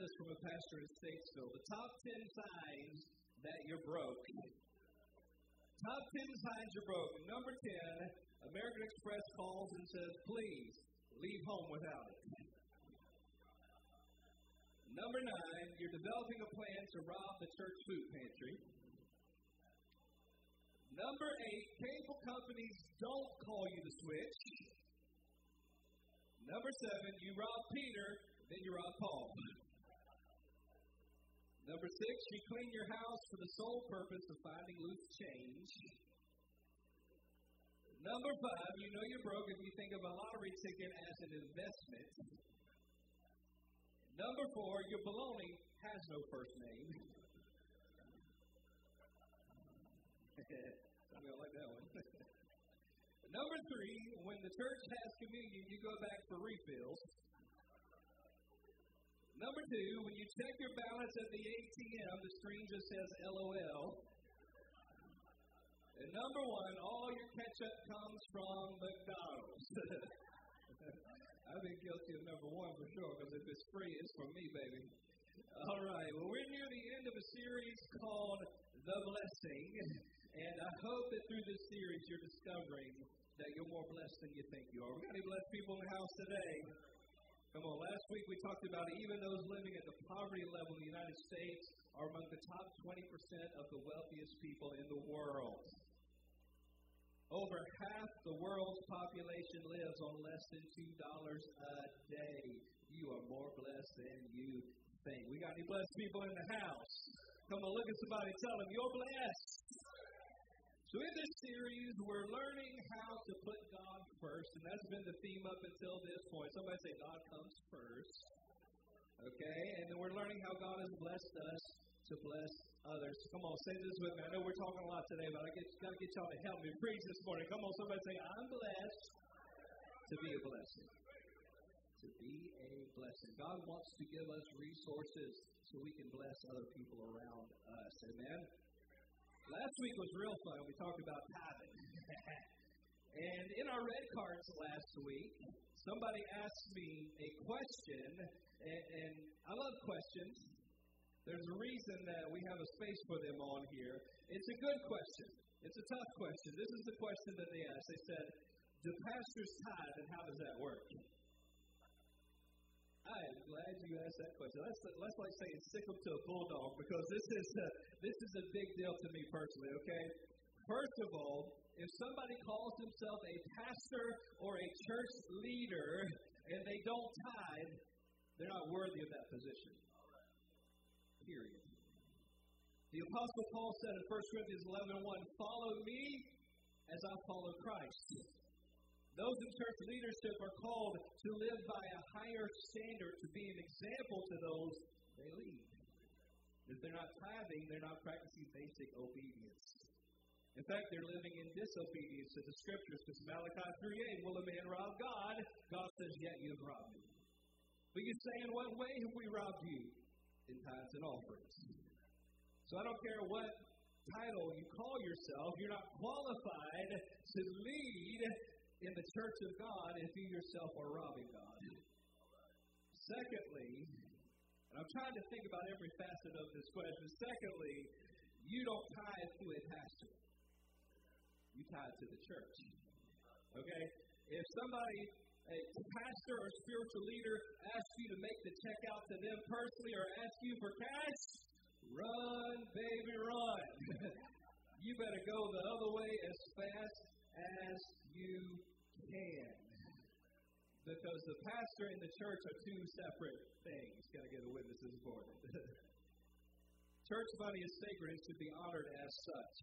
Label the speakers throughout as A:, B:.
A: this from a pastor in Statesville. The top 10 signs that you're broke. Top 10 signs you're broke. Number 10, American Express calls and says, please leave home without it. Number 9, you're developing a plan to rob the church food pantry. Number 8, cable companies don't call you to switch. Number 7, you rob Peter, then you rob Paul. Number six, you clean your house for the sole purpose of finding loose change. Number five, you know you're broke if you think of a lottery ticket as an investment. Number four, your baloney has no first name. Of like that one. Number three, when the church has communion, you go back for refills. Number two, when you check your balance at the ATM, the screen just says LOL. And number one, all your ketchup comes from McDonald's. I've been guilty of number one for sure, because if it's free, it's for me, baby. All right, well, we're near the end of a series called The Blessing, and I hope that through this series you're discovering that you're more blessed than you think you are. We got any blessed people in the house today? Come on, last week we talked about even those living at the poverty level in the United States are among the top 20% of the wealthiest people in the world. Over half the world's population lives on less than $2 a day. You are more blessed than you think. We got any blessed people in the house? Come on, look at somebody, tell them you're blessed. So, in this series, we're learning how to put God first, and that's been the theme up until this point. Somebody say, God comes first. Okay? And then we're learning how God has blessed us to bless others. Come on, say this with me. I know we're talking a lot today, but I got to get y'all to help me preach this morning. Come on, somebody say, I'm blessed to be a blessing. To be a blessing. God wants to give us resources so we can bless other people around us. Amen? Last week was real fun. We talked about tithing. and in our red cards last week, somebody asked me a question, and, and I love questions. There's a reason that we have a space for them on here. It's a good question. It's a tough question. This is the question that they asked. They said, Do pastors tithe, and how does that work? I am glad you asked that question. That's, that's like saying sick them to a bulldog because this is a, this is a big deal to me personally. Okay, first of all, if somebody calls themselves a pastor or a church leader and they don't tithe, they're not worthy of that position. Period. The Apostle Paul said in 1 Corinthians 11 1, Follow me as I follow Christ. Those in church leadership are called to live by a higher standard, to be an example to those they lead. If they're not tithing, they're not practicing basic obedience. In fact, they're living in disobedience to the scriptures. Because Malachi 3 8, will a man rob God? God says, yet you've robbed me. But you say, in what way have we robbed you? In tithes and offerings. So I don't care what title you call yourself, you're not qualified to lead in the church of God if you yourself are robbing God. Secondly, and I'm trying to think about every facet of this question. Secondly, you don't tithe to a pastor. You tithe to the church. Okay? If somebody, a pastor or spiritual leader, asks you to make the check out to them personally or ask you for cash, run, baby, run. you better go the other way as fast as you can. Because the pastor and the church are two separate things. Got to get a witness is important. church money is sacred and should be honored as such.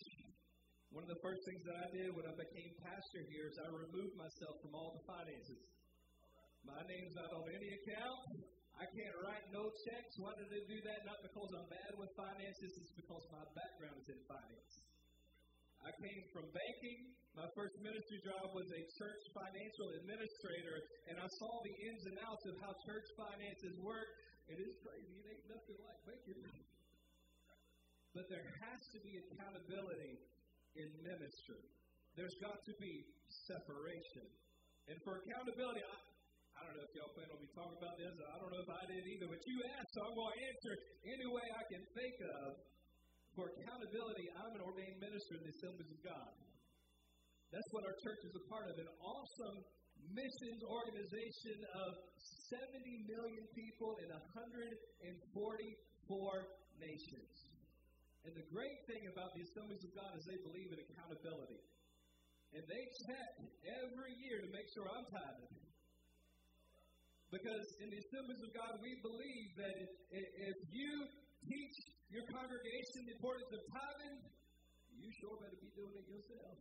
A: One of the first things that I did when I became pastor here is I removed myself from all the finances. My name's not on any account. I can't write no checks. Why did they do that? Not because I'm bad with finances, it's because my background is in finance. I came from banking. My first ministry job was a church financial administrator, and I saw the ins and outs of how church finances work. It is crazy. It ain't nothing like banking. But there has to be accountability in ministry. There's got to be separation. And for accountability, I, I don't know if y'all plan on me talking about this. I don't know if I did either, but you asked, so I'm going to answer any way I can think of. For accountability, I'm an ordained minister in the Assemblies of God. That's what our church is a part of an awesome missions organization of 70 million people in 144 nations. And the great thing about the Assemblies of God is they believe in accountability. And they check every year to make sure I'm tithing. Because in the Assemblies of God, we believe that if you teach your congregation the importance of tithing, you sure better be doing it yourself.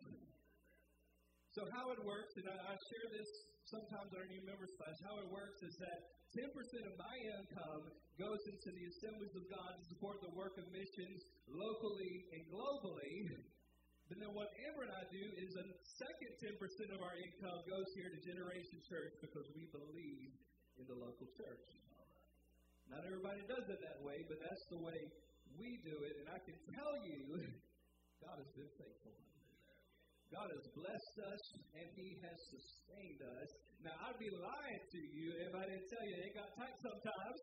A: So how it works, and I, I share this sometimes on our new members class, how it works is that 10% of my income goes into the assemblies of God to support the work of missions locally and globally. But then what Amber and I do is a second 10% of our income goes here to Generation Church because we believe in the local church. Not everybody does it that way, but that's the way we do it. And I can tell you, God has been faithful. God has blessed us and He has sustained us. Now, I'd be lying to you if I didn't tell you it got tight sometimes.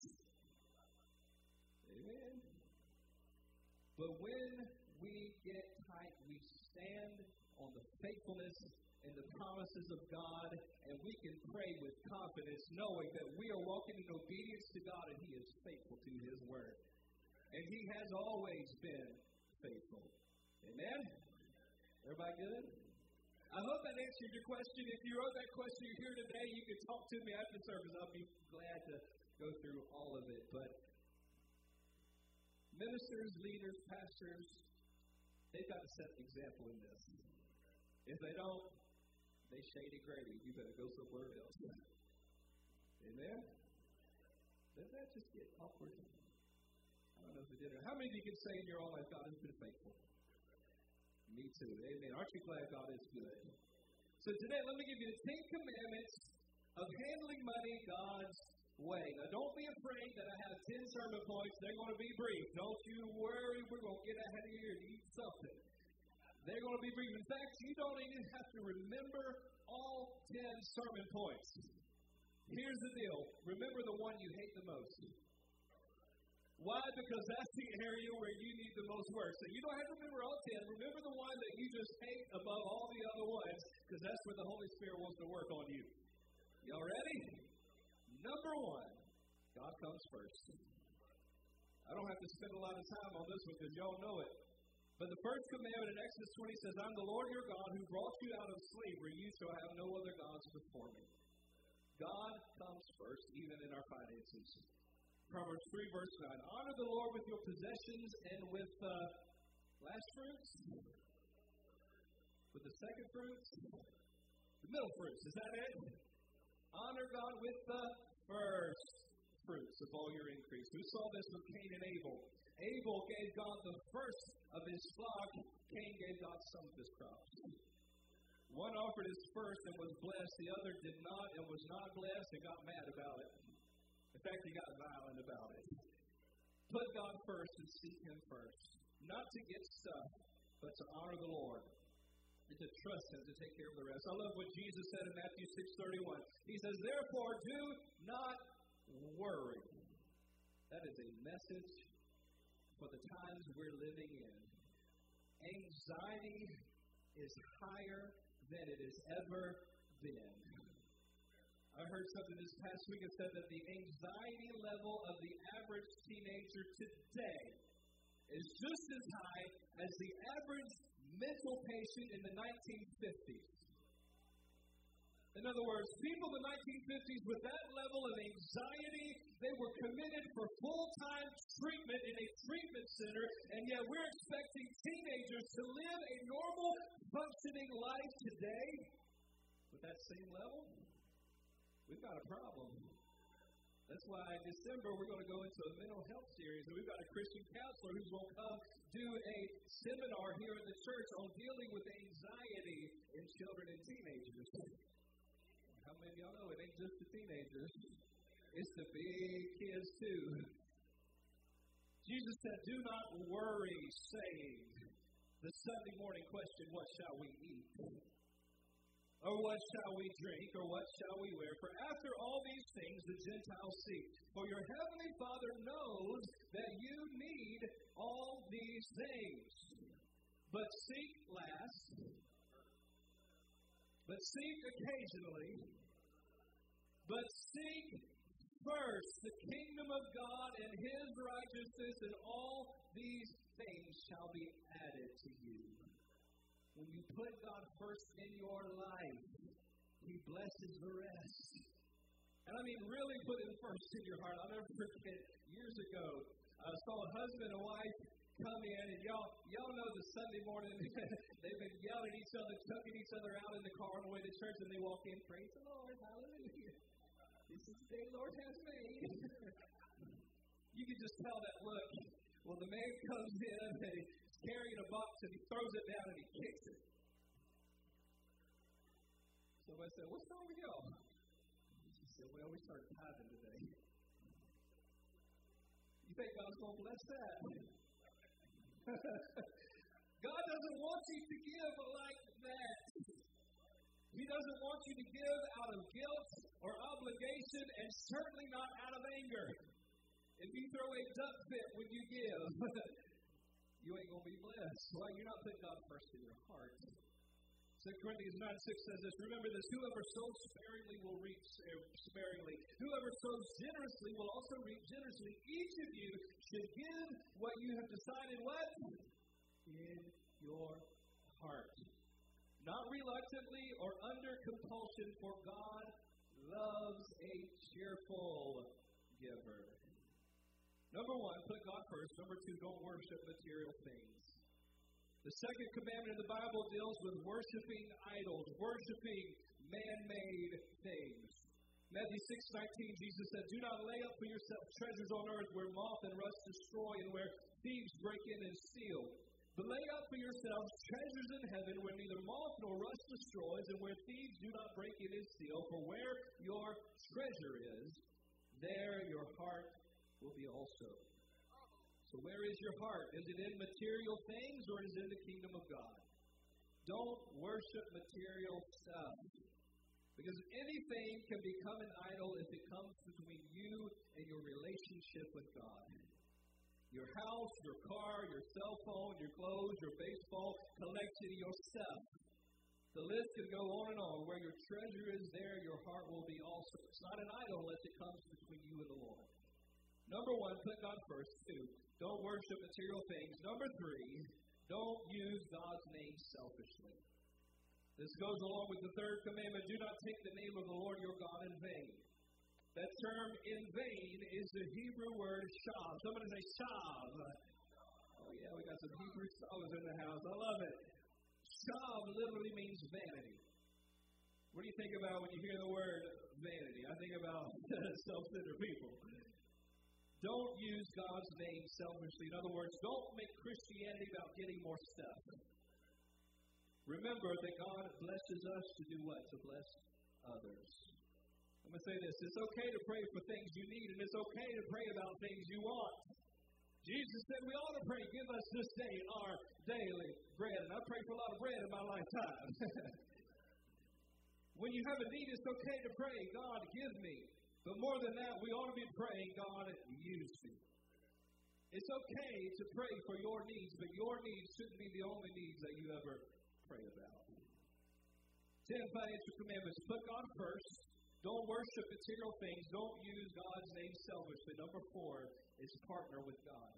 A: Amen. But when we get tight, we stand on the faithfulness and the promises of God, and we can pray with confidence, knowing that we are walking in obedience to God and He is faithful to His word. And He has always been faithful. Amen? Everybody good? I hope that answered your question. If you wrote that question, here today, you can talk to me after service. I'll be glad to go through all of it. But ministers, leaders, pastors, they've got to set the example in this. If they don't, they shady Grady. You better go somewhere else. Amen? Does that just get awkward? Know if it did. How many of you can say in your own life, God has been faithful? Me too. Amen. Aren't you glad God is good? So today, let me give you the Ten Commandments of handling money God's way. Now, don't be afraid that I have ten sermon points. They're going to be brief. Don't you worry. We're going to get ahead of you and eat something. They're going to be brief. In fact, you don't even have to remember all ten sermon points. Here's the deal. Remember the one you hate the most. Why? Because that's the area where you need the most work. So you don't have to remember all ten. Remember the one that you just hate above all the other ones, because that's where the Holy Spirit wants to work on you. Y'all ready? Number one, God comes first. I don't have to spend a lot of time on this one because y'all know it. But the first commandment in Exodus 20 says, I'm the Lord your God who brought you out of slavery. You shall have no other gods before me. God comes first, even in our finances. Proverbs 3, verse 9. Honor the Lord with your possessions and with uh, last fruits, with the second fruits, the middle fruits. Is that it? Honor God with the first fruits of all your increase. We saw this with Cain and Abel. Abel gave God the first of his flock, Cain gave God some of his crops. One offered his first and was blessed, the other did not and was not blessed and got mad about it. In fact, he got violent about it. Put God first and seek him first. Not to get stuff, but to honor the Lord and to trust him to take care of the rest. I love what Jesus said in Matthew 6:31. He says, "Therefore do not worry." That is a message for the times we're living in. Anxiety is higher than it has ever been. I heard something this past week that said that the anxiety level of the average teenager today is just as high as the average mental patient in the 1950s. In other words, people in the 1950s with that level of anxiety, they were committed for full time treatment in a treatment center, and yet we're expecting teenagers to live a normal, functioning life today with that same level. We've got a problem. That's why in December we're going to go into a mental health series, and we've got a Christian counselor who's going to come do a seminar here in the church on dealing with anxiety in children and teenagers. How many of y'all know it ain't just the teenagers? It's the big kids too. Jesus said, Do not worry, saying, the Sunday morning question, What shall we eat? Or what shall we drink? Or what shall we wear? For after all these things the Gentiles seek. For your heavenly Father knows that you need all these things. But seek last. But seek occasionally. But seek first the kingdom of God and his righteousness, and all these things shall be added to you. When you put God first in your life, He blesses the rest. And I mean, really put Him first in your heart. I'll never forget years ago, I saw a husband and wife come in, and y'all, y'all know the Sunday morning they've been yelling at each other, chucking each other out in the car on the way to church, and they walk in, praise the Lord, hallelujah. This is the day the Lord has made. you can just tell that look. Well, the man comes in, and carrying a box and he throws it down and he kicks it. So I said, What's wrong with y'all? She said, Well, we started tithing today. You think God's going to bless that? God doesn't want you to give like that. He doesn't want you to give out of guilt or obligation and certainly not out of anger. If you throw a duck fit when you give, you ain't going to be blessed. Why? You're not putting God first in your heart. 2 Corinthians 9 6 says this Remember this, whoever sows sparingly will reap er, sparingly. Whoever sows generously will also reap generously. Each of you should give what you have decided what? In your heart. Not reluctantly or under compulsion, for God loves a cheerful giver. Number one, put God first. Number two, don't worship material things. The second commandment in the Bible deals with worshiping idols, worshiping man made things. Matthew 6 19, Jesus said, Do not lay up for yourself treasures on earth where moth and rust destroy and where thieves break in and steal. But lay up for yourselves treasures in heaven where neither moth nor rust destroys and where thieves do not break in and steal. For where your treasure is, there your heart will be also. So, where is your heart? Is it in material things or is it in the kingdom of God? Don't worship material stuff. Because anything can become an idol if it comes between you and your relationship with God. Your house, your car, your cell phone, your clothes, your baseball collection, your stuff. The list can go on and on. Where your treasure is, there your heart will be also. It's not an idol unless it comes between you and the Lord. Number one, put God first. Two, don't worship material things. Number three, don't use God's name selfishly. This goes along with the third commandment do not take the name of the Lord your God in vain. That term in vain is the Hebrew word shav. Somebody say shav. Oh, yeah, we got some Hebrew scholars in the house. I love it. Shav literally means vanity. What do you think about when you hear the word vanity? I think about self centered people. Don't use God's name selfishly. In other words, don't make Christianity about getting more stuff. Remember that God blesses us to do what? To bless others. I'm going to say this it's okay to pray for things you need, and it's okay to pray about things you want. Jesus said we ought to pray, give us this day our daily bread. And I pray for a lot of bread in my lifetime. when you have a need, it's okay to pray, God, give me but more than that, we ought to be praying, God, use me. It's okay to pray for your needs, but your needs shouldn't be the only needs that you ever pray about. Ten financial commandments. Put God first. Don't worship material things. Don't use God's name selfishly. Number four is partner with God.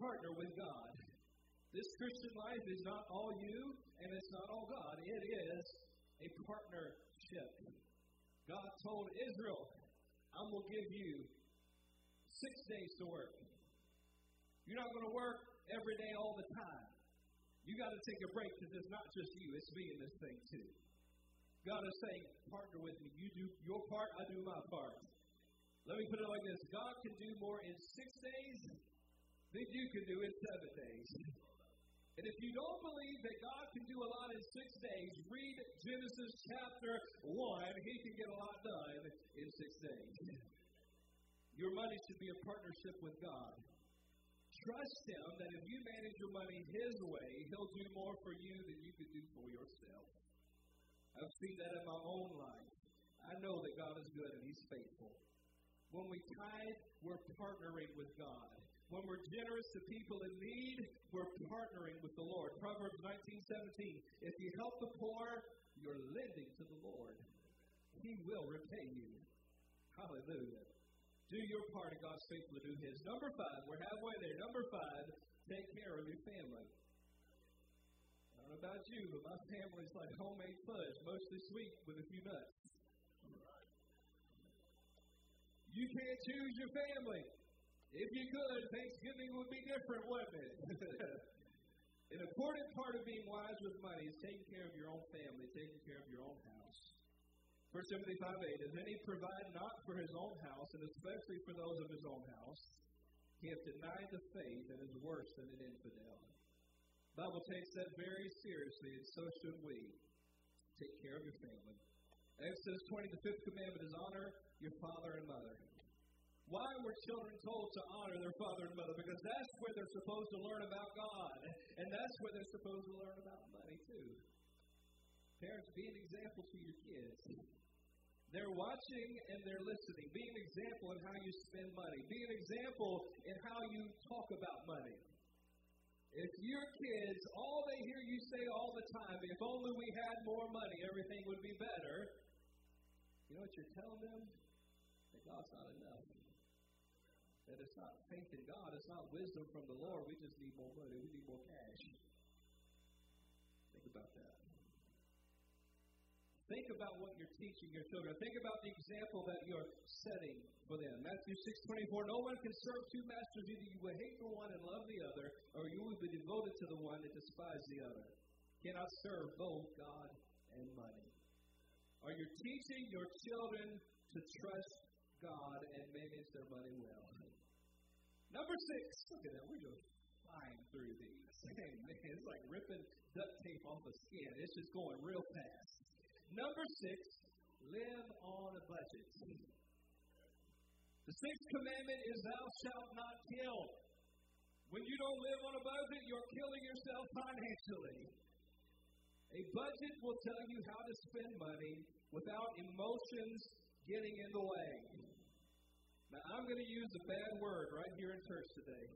A: Partner with God. This Christian life is not all you and it's not all God. It is a partnership. God told Israel, I'm going to give you six days to work. You're not going to work every day all the time. You got to take a break because it's not just you, it's me in this thing too. God is saying, partner with me. You do your part, I do my part. Let me put it like this God can do more in six days than you can do in seven days. And if you don't believe that God can do a lot in six days, read Genesis chapter 1. He can get a lot done in six days. Your money should be a partnership with God. Trust Him that if you manage your money His way, He'll do more for you than you could do for yourself. I've seen that in my own life. I know that God is good and He's faithful. When we tithe, we're partnering with God. When we're generous to people in need, we're partnering with the Lord. Proverbs 19:17. If you help the poor, you're lending to the Lord. He will repay you. Hallelujah. Do your part and God's faithful to do his. Number five, we're halfway there. Number five, take care of your family. I don't know about you, but my family's like homemade fudge, mostly sweet with a few nuts. You can't choose your family. If you could, Thanksgiving would be different, wouldn't it? An important part of being wise with money is taking care of your own family, taking care of your own house. 1 Timothy 5 8, as any provide not for his own house, and especially for those of his own house, he hath denied the faith and is worse than an infidel. The Bible takes that very seriously, and so should we. Take care of your family. Exodus 20, the fifth commandment is honor your father and mother. Why were children told to honor their father and mother? Because that's where they're supposed to learn about God, and that's where they're supposed to learn about money, too. Parents, be an example to your kids. They're watching and they're listening. Be an example in how you spend money. Be an example in how you talk about money. If your kids, all they hear you say all the time, if only we had more money, everything would be better, you know what you're telling them? That God's not enough. That it's not faith in God, it's not wisdom from the Lord. We just need more money, we need more cash. Think about that. Think about what you're teaching your children. Think about the example that you're setting for them. Matthew 6:24. No one can serve two masters. Either you will hate the one and love the other, or you will be devoted to the one and despise the other. Cannot serve both God and money. Are you teaching your children to trust God and manage their money well? Number six. Look at that. We're just flying through these. man, it's like ripping duct tape off a skin. It's just going real fast. Number six, live on a budget. The sixth commandment is thou shalt not kill. When you don't live on a budget, you're killing yourself financially. A budget will tell you how to spend money without emotions getting in the way. Now, I'm going to use a bad word right here in church today.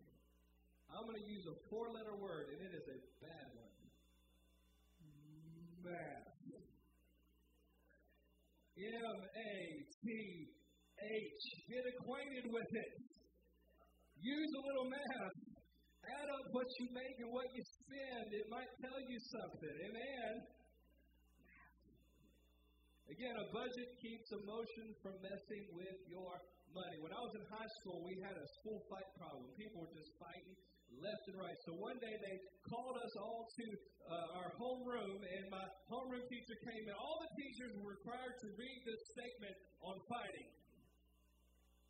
A: I'm going to use a four letter word, and it is a bad one. Math. M A T H. Get acquainted with it. Use a little math. Add up what you make and what you spend. It might tell you something. Amen. Again, a budget keeps emotion from messing with your money. When I was in high school, we had a school fight problem. People were just fighting left and right. So one day they called us all to uh, our homeroom, and my homeroom teacher came in. All the teachers were required to read this statement on fighting.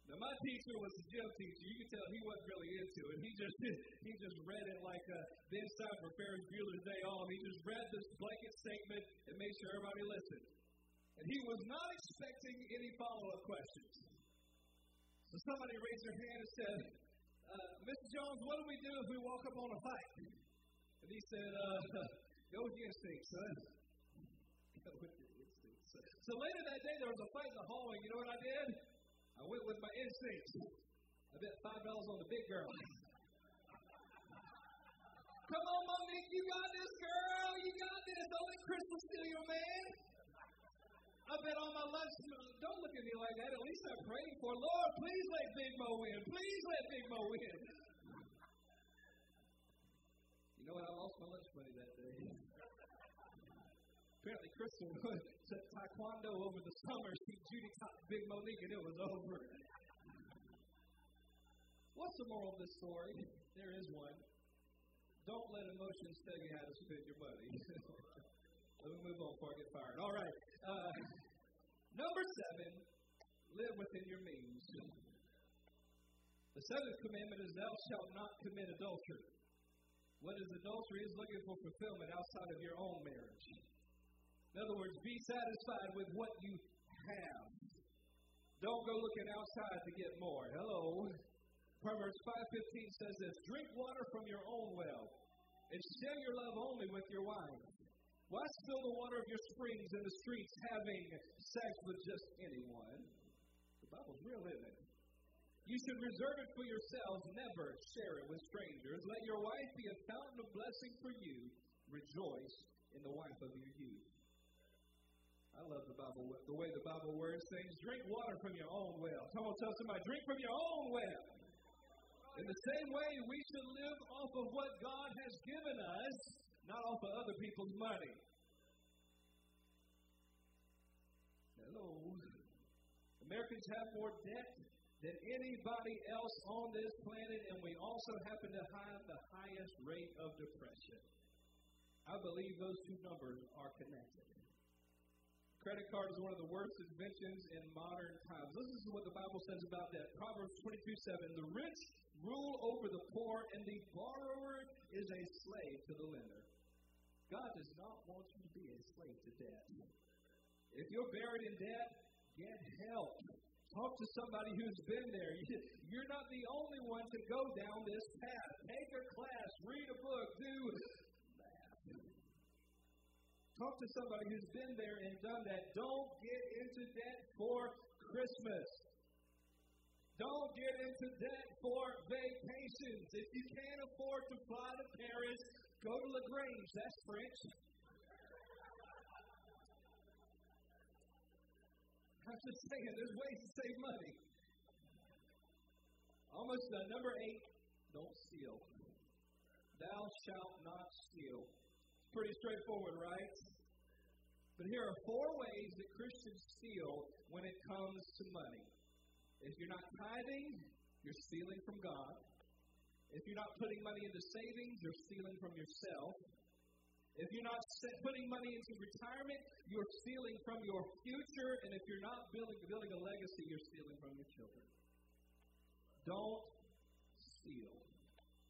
A: Now my teacher was a gym teacher. You can tell he wasn't really into it. He just he just read it like uh, Ben Stein for Ferris Bueller's Day Off. He just read this blanket statement and made sure everybody listened. And he was not expecting any follow-up questions. So somebody raised their hand and said, uh, Mr. Jones, what do we do if we walk up on a fight? And he said, uh, go with your instincts, son. Go with your instincts. So later that day, there was a fight in the hallway. You know what I did? I went with my instincts. I bet five dollars on the big girl. Come on, Monique, you got this, girl. You got this. Don't let Crystal steal your man. I bet on my lunch. Like that. At least I'm praying for Lord. Please let Big Mo win. Please let Big Mo win. You know what? I lost my lunch money that day. Apparently, Crystal said taekwondo over the summer. She Judy taught Big Monique, and it was over. What's the moral of this story? There is one. Don't let emotions tell you how to spend your money. Let me move on before I get fired. All right. Uh, number seven, live within your means. The seventh commandment is thou shalt not commit adultery. What is adultery? Is looking for fulfillment outside of your own marriage. In other words, be satisfied with what you have. Don't go looking outside to get more. Hello. Proverbs 5:15 says this: Drink water from your own well, and share your love only with your wife. Why spill the water of your springs in the streets having sex with just anyone? Bible's real, isn't it? You should reserve it for yourselves, never share it with strangers. Let your wife be a fountain of blessing for you. Rejoice in the wife of your youth. I love the Bible, the way the Bible words things. Drink water from your own well. Come on, tell somebody, drink from your own well. In the same way, we should live off of what God has given us, not off of other people's money. Hello. Americans have more debt than anybody else on this planet, and we also happen to have the highest rate of depression. I believe those two numbers are connected. Credit card is one of the worst inventions in modern times. Listen to what the Bible says about that. Proverbs 22 7. The rich rule over the poor, and the borrower is a slave to the lender. God does not want you to be a slave to debt. If you're buried in debt, get help. Talk to somebody who's been there. You're not the only one to go down this path. Take a class, read a book, do Talk to somebody who's been there and done that. Don't get into debt for Christmas. Don't get into debt for vacations. If you can't afford to fly to Paris, go to LaGrange. That's French. I'm just saying, there's ways to save money. Almost uh, number eight, don't steal. Thou shalt not steal. Pretty straightforward, right? But here are four ways that Christians steal when it comes to money. If you're not tithing, you're stealing from God. If you're not putting money into savings, you're stealing from yourself. If you're not putting money into retirement, you're stealing from your future. And if you're not building, building a legacy, you're stealing from your children. Don't steal.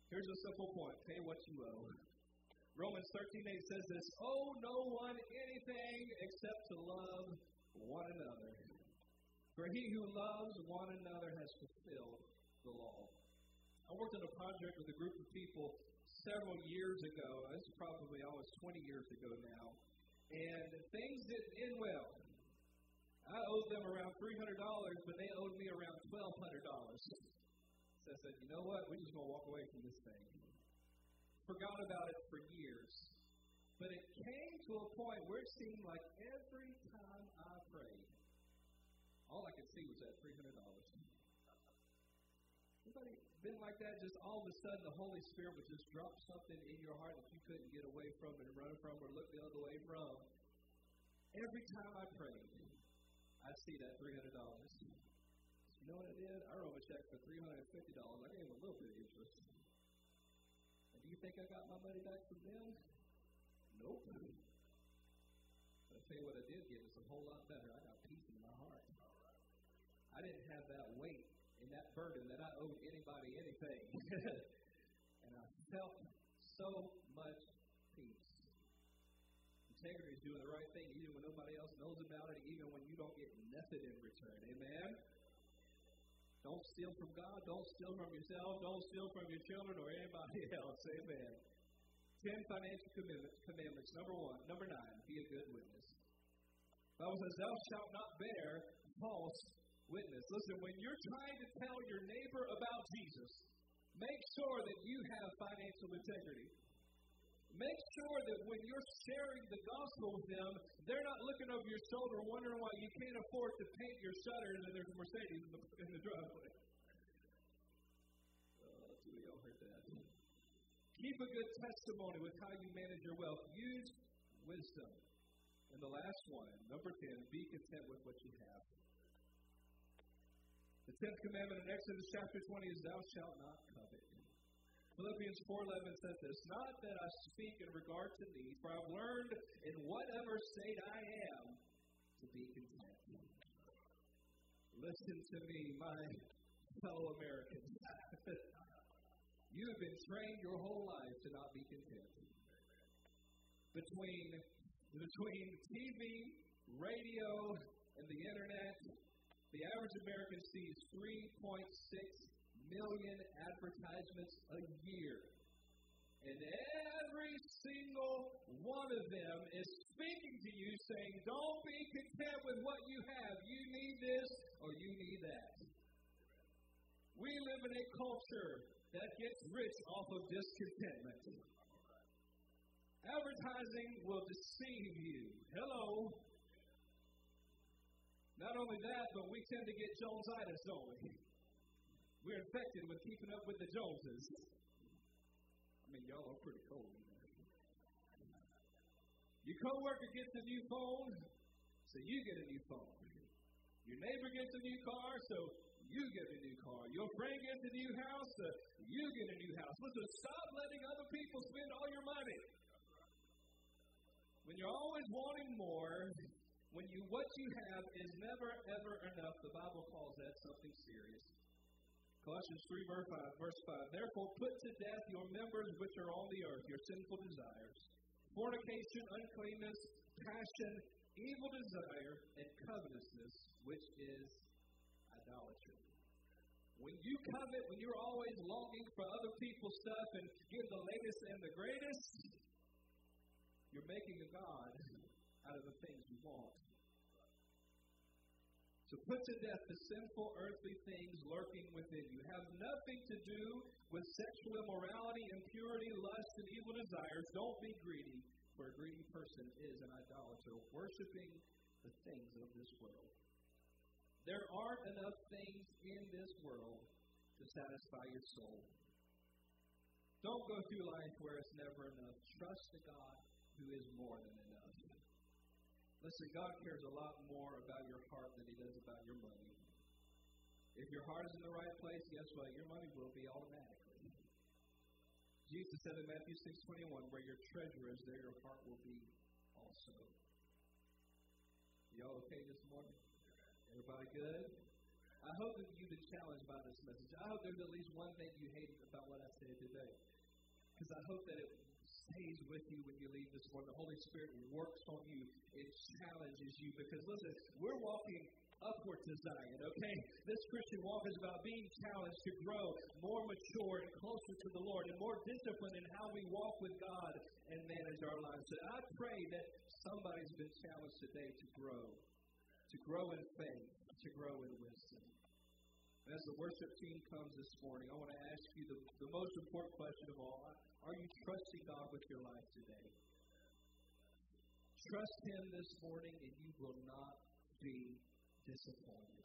A: Here's a simple point pay what you owe. Romans 13:8 says this, "Owe no one anything except to love one another. For he who loves one another has fulfilled the law." I worked on a project with a group of people several years ago. This probably almost 20 years ago now. And things didn't end well. I owed them around $300, but they owed me around $1,200. So I said, you know what? We're just going to walk away from this thing forgot about it for years. But it came to a point where it seemed like every time I prayed, all I could see was that $300. Anybody been like that? Just all of a sudden, the Holy Spirit would just drop something in your heart that you couldn't get away from and run from or look the other way from. Every time I prayed, I'd see that $300. You know what I did? I wrote a check for $350. I gave a little bit of interest. Do you think I got my money back from them? Nope. But I'll tell you what I did get is a whole lot better. I got peace in my heart. I didn't have that weight and that burden that I owed anybody anything. and I felt so much peace. Integrity is doing the right thing even when nobody else knows about it, even when you don't get nothing in return. Amen? Don't steal from God. Don't steal from yourself. Don't steal from your children or anybody else. Amen. Ten financial commandments. Number one. Number nine. Be a good witness. The Bible says, Thou shalt not bear false witness. Listen, when you're trying to tell your neighbor about Jesus, make sure that you have financial integrity. Make sure that when you're sharing the gospel with them, they're not looking over your shoulder wondering why you can't afford to paint your shutters and there's a Mercedes in the, in the driveway. Uh, oh, two of y'all heard that. Keep a good testimony with how you manage your wealth. Use wisdom. And the last one, number 10, be content with what you have. The tenth commandment in Exodus chapter 20 is, Thou shalt not covet. Philippians 4.11 says this, Not that I speak in regard to thee, for I've learned in whatever state I am to be content. Listen to me, my fellow Americans. you have been trained your whole life to not be content. Between, between TV, radio, and the internet, the average American sees 3.6 million advertisements a year. And every single one of them is speaking to you saying, Don't be content with what you have. You need this or you need that. We live in a culture that gets rich off of discontentment. Advertising will deceive you. Hello. Not only that, but we tend to get Jonesitis, don't we? We're infected with keeping up with the Joneses. I mean, y'all are pretty cold. Your coworker gets a new phone, so you get a new phone. Your neighbor gets a new car, so you get a new car. Your friend gets a new house, so you get a new house. Listen, stop letting other people spend all your money. When you're always wanting more, when you what you have is never ever enough, the Bible calls that something serious. Colossians 3, verse 5, verse 5. Therefore, put to death your members which are on the earth, your sinful desires, fornication, uncleanness, passion, evil desire, and covetousness, which is idolatry. When you covet, when you're always longing for other people's stuff and give the latest and the greatest, you're making a God out of the things you want. So put to death the sinful earthly things lurking within you. Have nothing to do with sexual immorality, impurity, lust, and evil desires. Don't be greedy, for a greedy person is an idolater, worshiping the things of this world. There aren't enough things in this world to satisfy your soul. Don't go through life where it's never enough. Trust the God who is more than enough. Listen, God cares a lot more about your heart than He does about your money. If your heart is in the right place, guess what? Your money will be automatically. Jesus said in Matthew 6:21, "Where your treasure is, there your heart will be also." Y'all okay this morning? Everybody good? I hope that you've been challenged by this message. I hope there's at least one thing you hate about what I said today. Because I hope that it stays with you when you leave this morning. The Holy Spirit works on you. It challenges you because listen, we're walking upward to Zion, okay? This Christian walk is about being challenged to grow more mature and closer to the Lord and more disciplined in how we walk with God and manage our lives. So I pray that somebody's been challenged today to grow, to grow in faith, to grow in wisdom. As the worship team comes this morning, I want to ask you the, the most important question of all. Are you trusting God with your life today? Trust Him this morning and you will not be disappointed.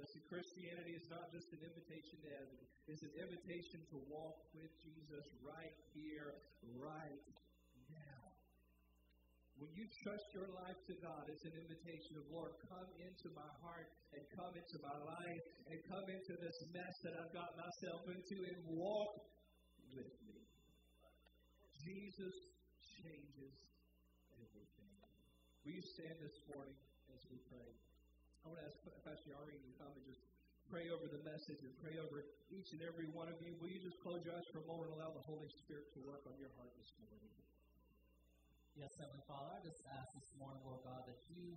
A: Listen, Christianity is not just an invitation to heaven, it's an invitation to walk with Jesus right here, right now. When you trust your life to God, it's an invitation of, Lord, come into my heart and come into my life and come into this mess that I've got myself into and walk with me. Jesus changes everything. Will you stand this morning as we pray? I want to ask Pastor Ari to come and just pray over the message and pray over each and every one of you. Will you just close your eyes for a moment and allow the Holy Spirit to work on your heart this morning?
B: Yes, Heavenly Father, I just ask this morning, Lord God, that you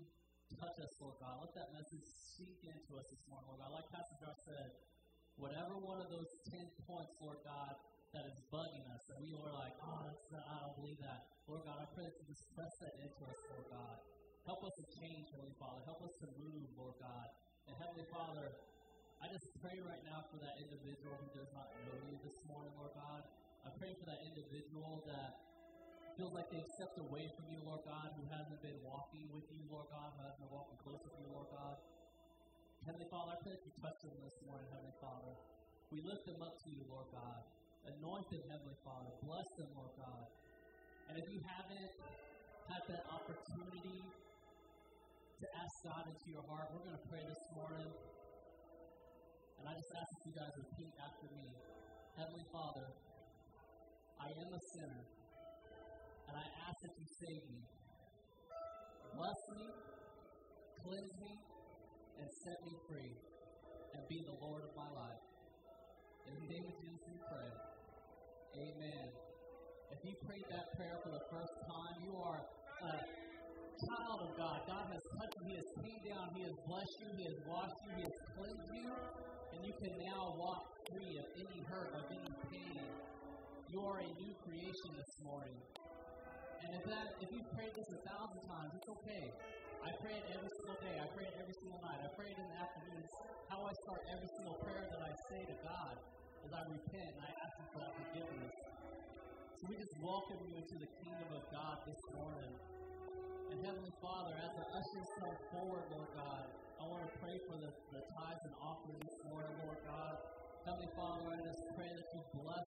B: touch us, Lord God. Let that message sink into us this morning, Lord God. Like Pastor Josh said, whatever one of those ten points, Lord God, that is bugging us, that we are like, oh, that's not, I don't believe that. Lord God, I pray that you just press that into us, Lord God. Help us to change, Heavenly Father. Help us to move, Lord God. And Heavenly Father, I just pray right now for that individual who does not know you this morning, Lord God. I pray for that individual that feels like they've stepped away from you, Lord God, who hasn't been walking with you, Lord God, who hasn't been walking close with you, Lord God. Heavenly Father, I pray that you touch them this morning, Heavenly Father. We lift them up to you, Lord God. Anoint them, Heavenly Father. Bless them, Lord God. And if you haven't had that opportunity to ask God into your heart, we're going to pray this morning. And I just ask that you guys repeat after me. Heavenly Father, I am a sinner, and I ask that you save me. Bless me, cleanse me, and set me free, and be the Lord of my life. In the name of Jesus we pray. Amen. If you prayed that prayer for the first time, you are a child of God. God has touched you. He has came down. He has blessed you. He has washed you. He has cleansed you. And you can now walk free of any hurt, of any pain. You are a new creation this morning. And if that if you've prayed this a thousand times, it's okay. I pray it every single day. I pray it every single night. I pray it in the afternoons. How I start every single prayer that I say to God as I repent I ask Him for that forgiveness. So we just welcome you into the kingdom of God this morning. And Heavenly Father, as the ushers come forward, Lord God, I want to pray for the, the tithes and offerings this morning, Lord God. Heavenly Father, I just pray that you bless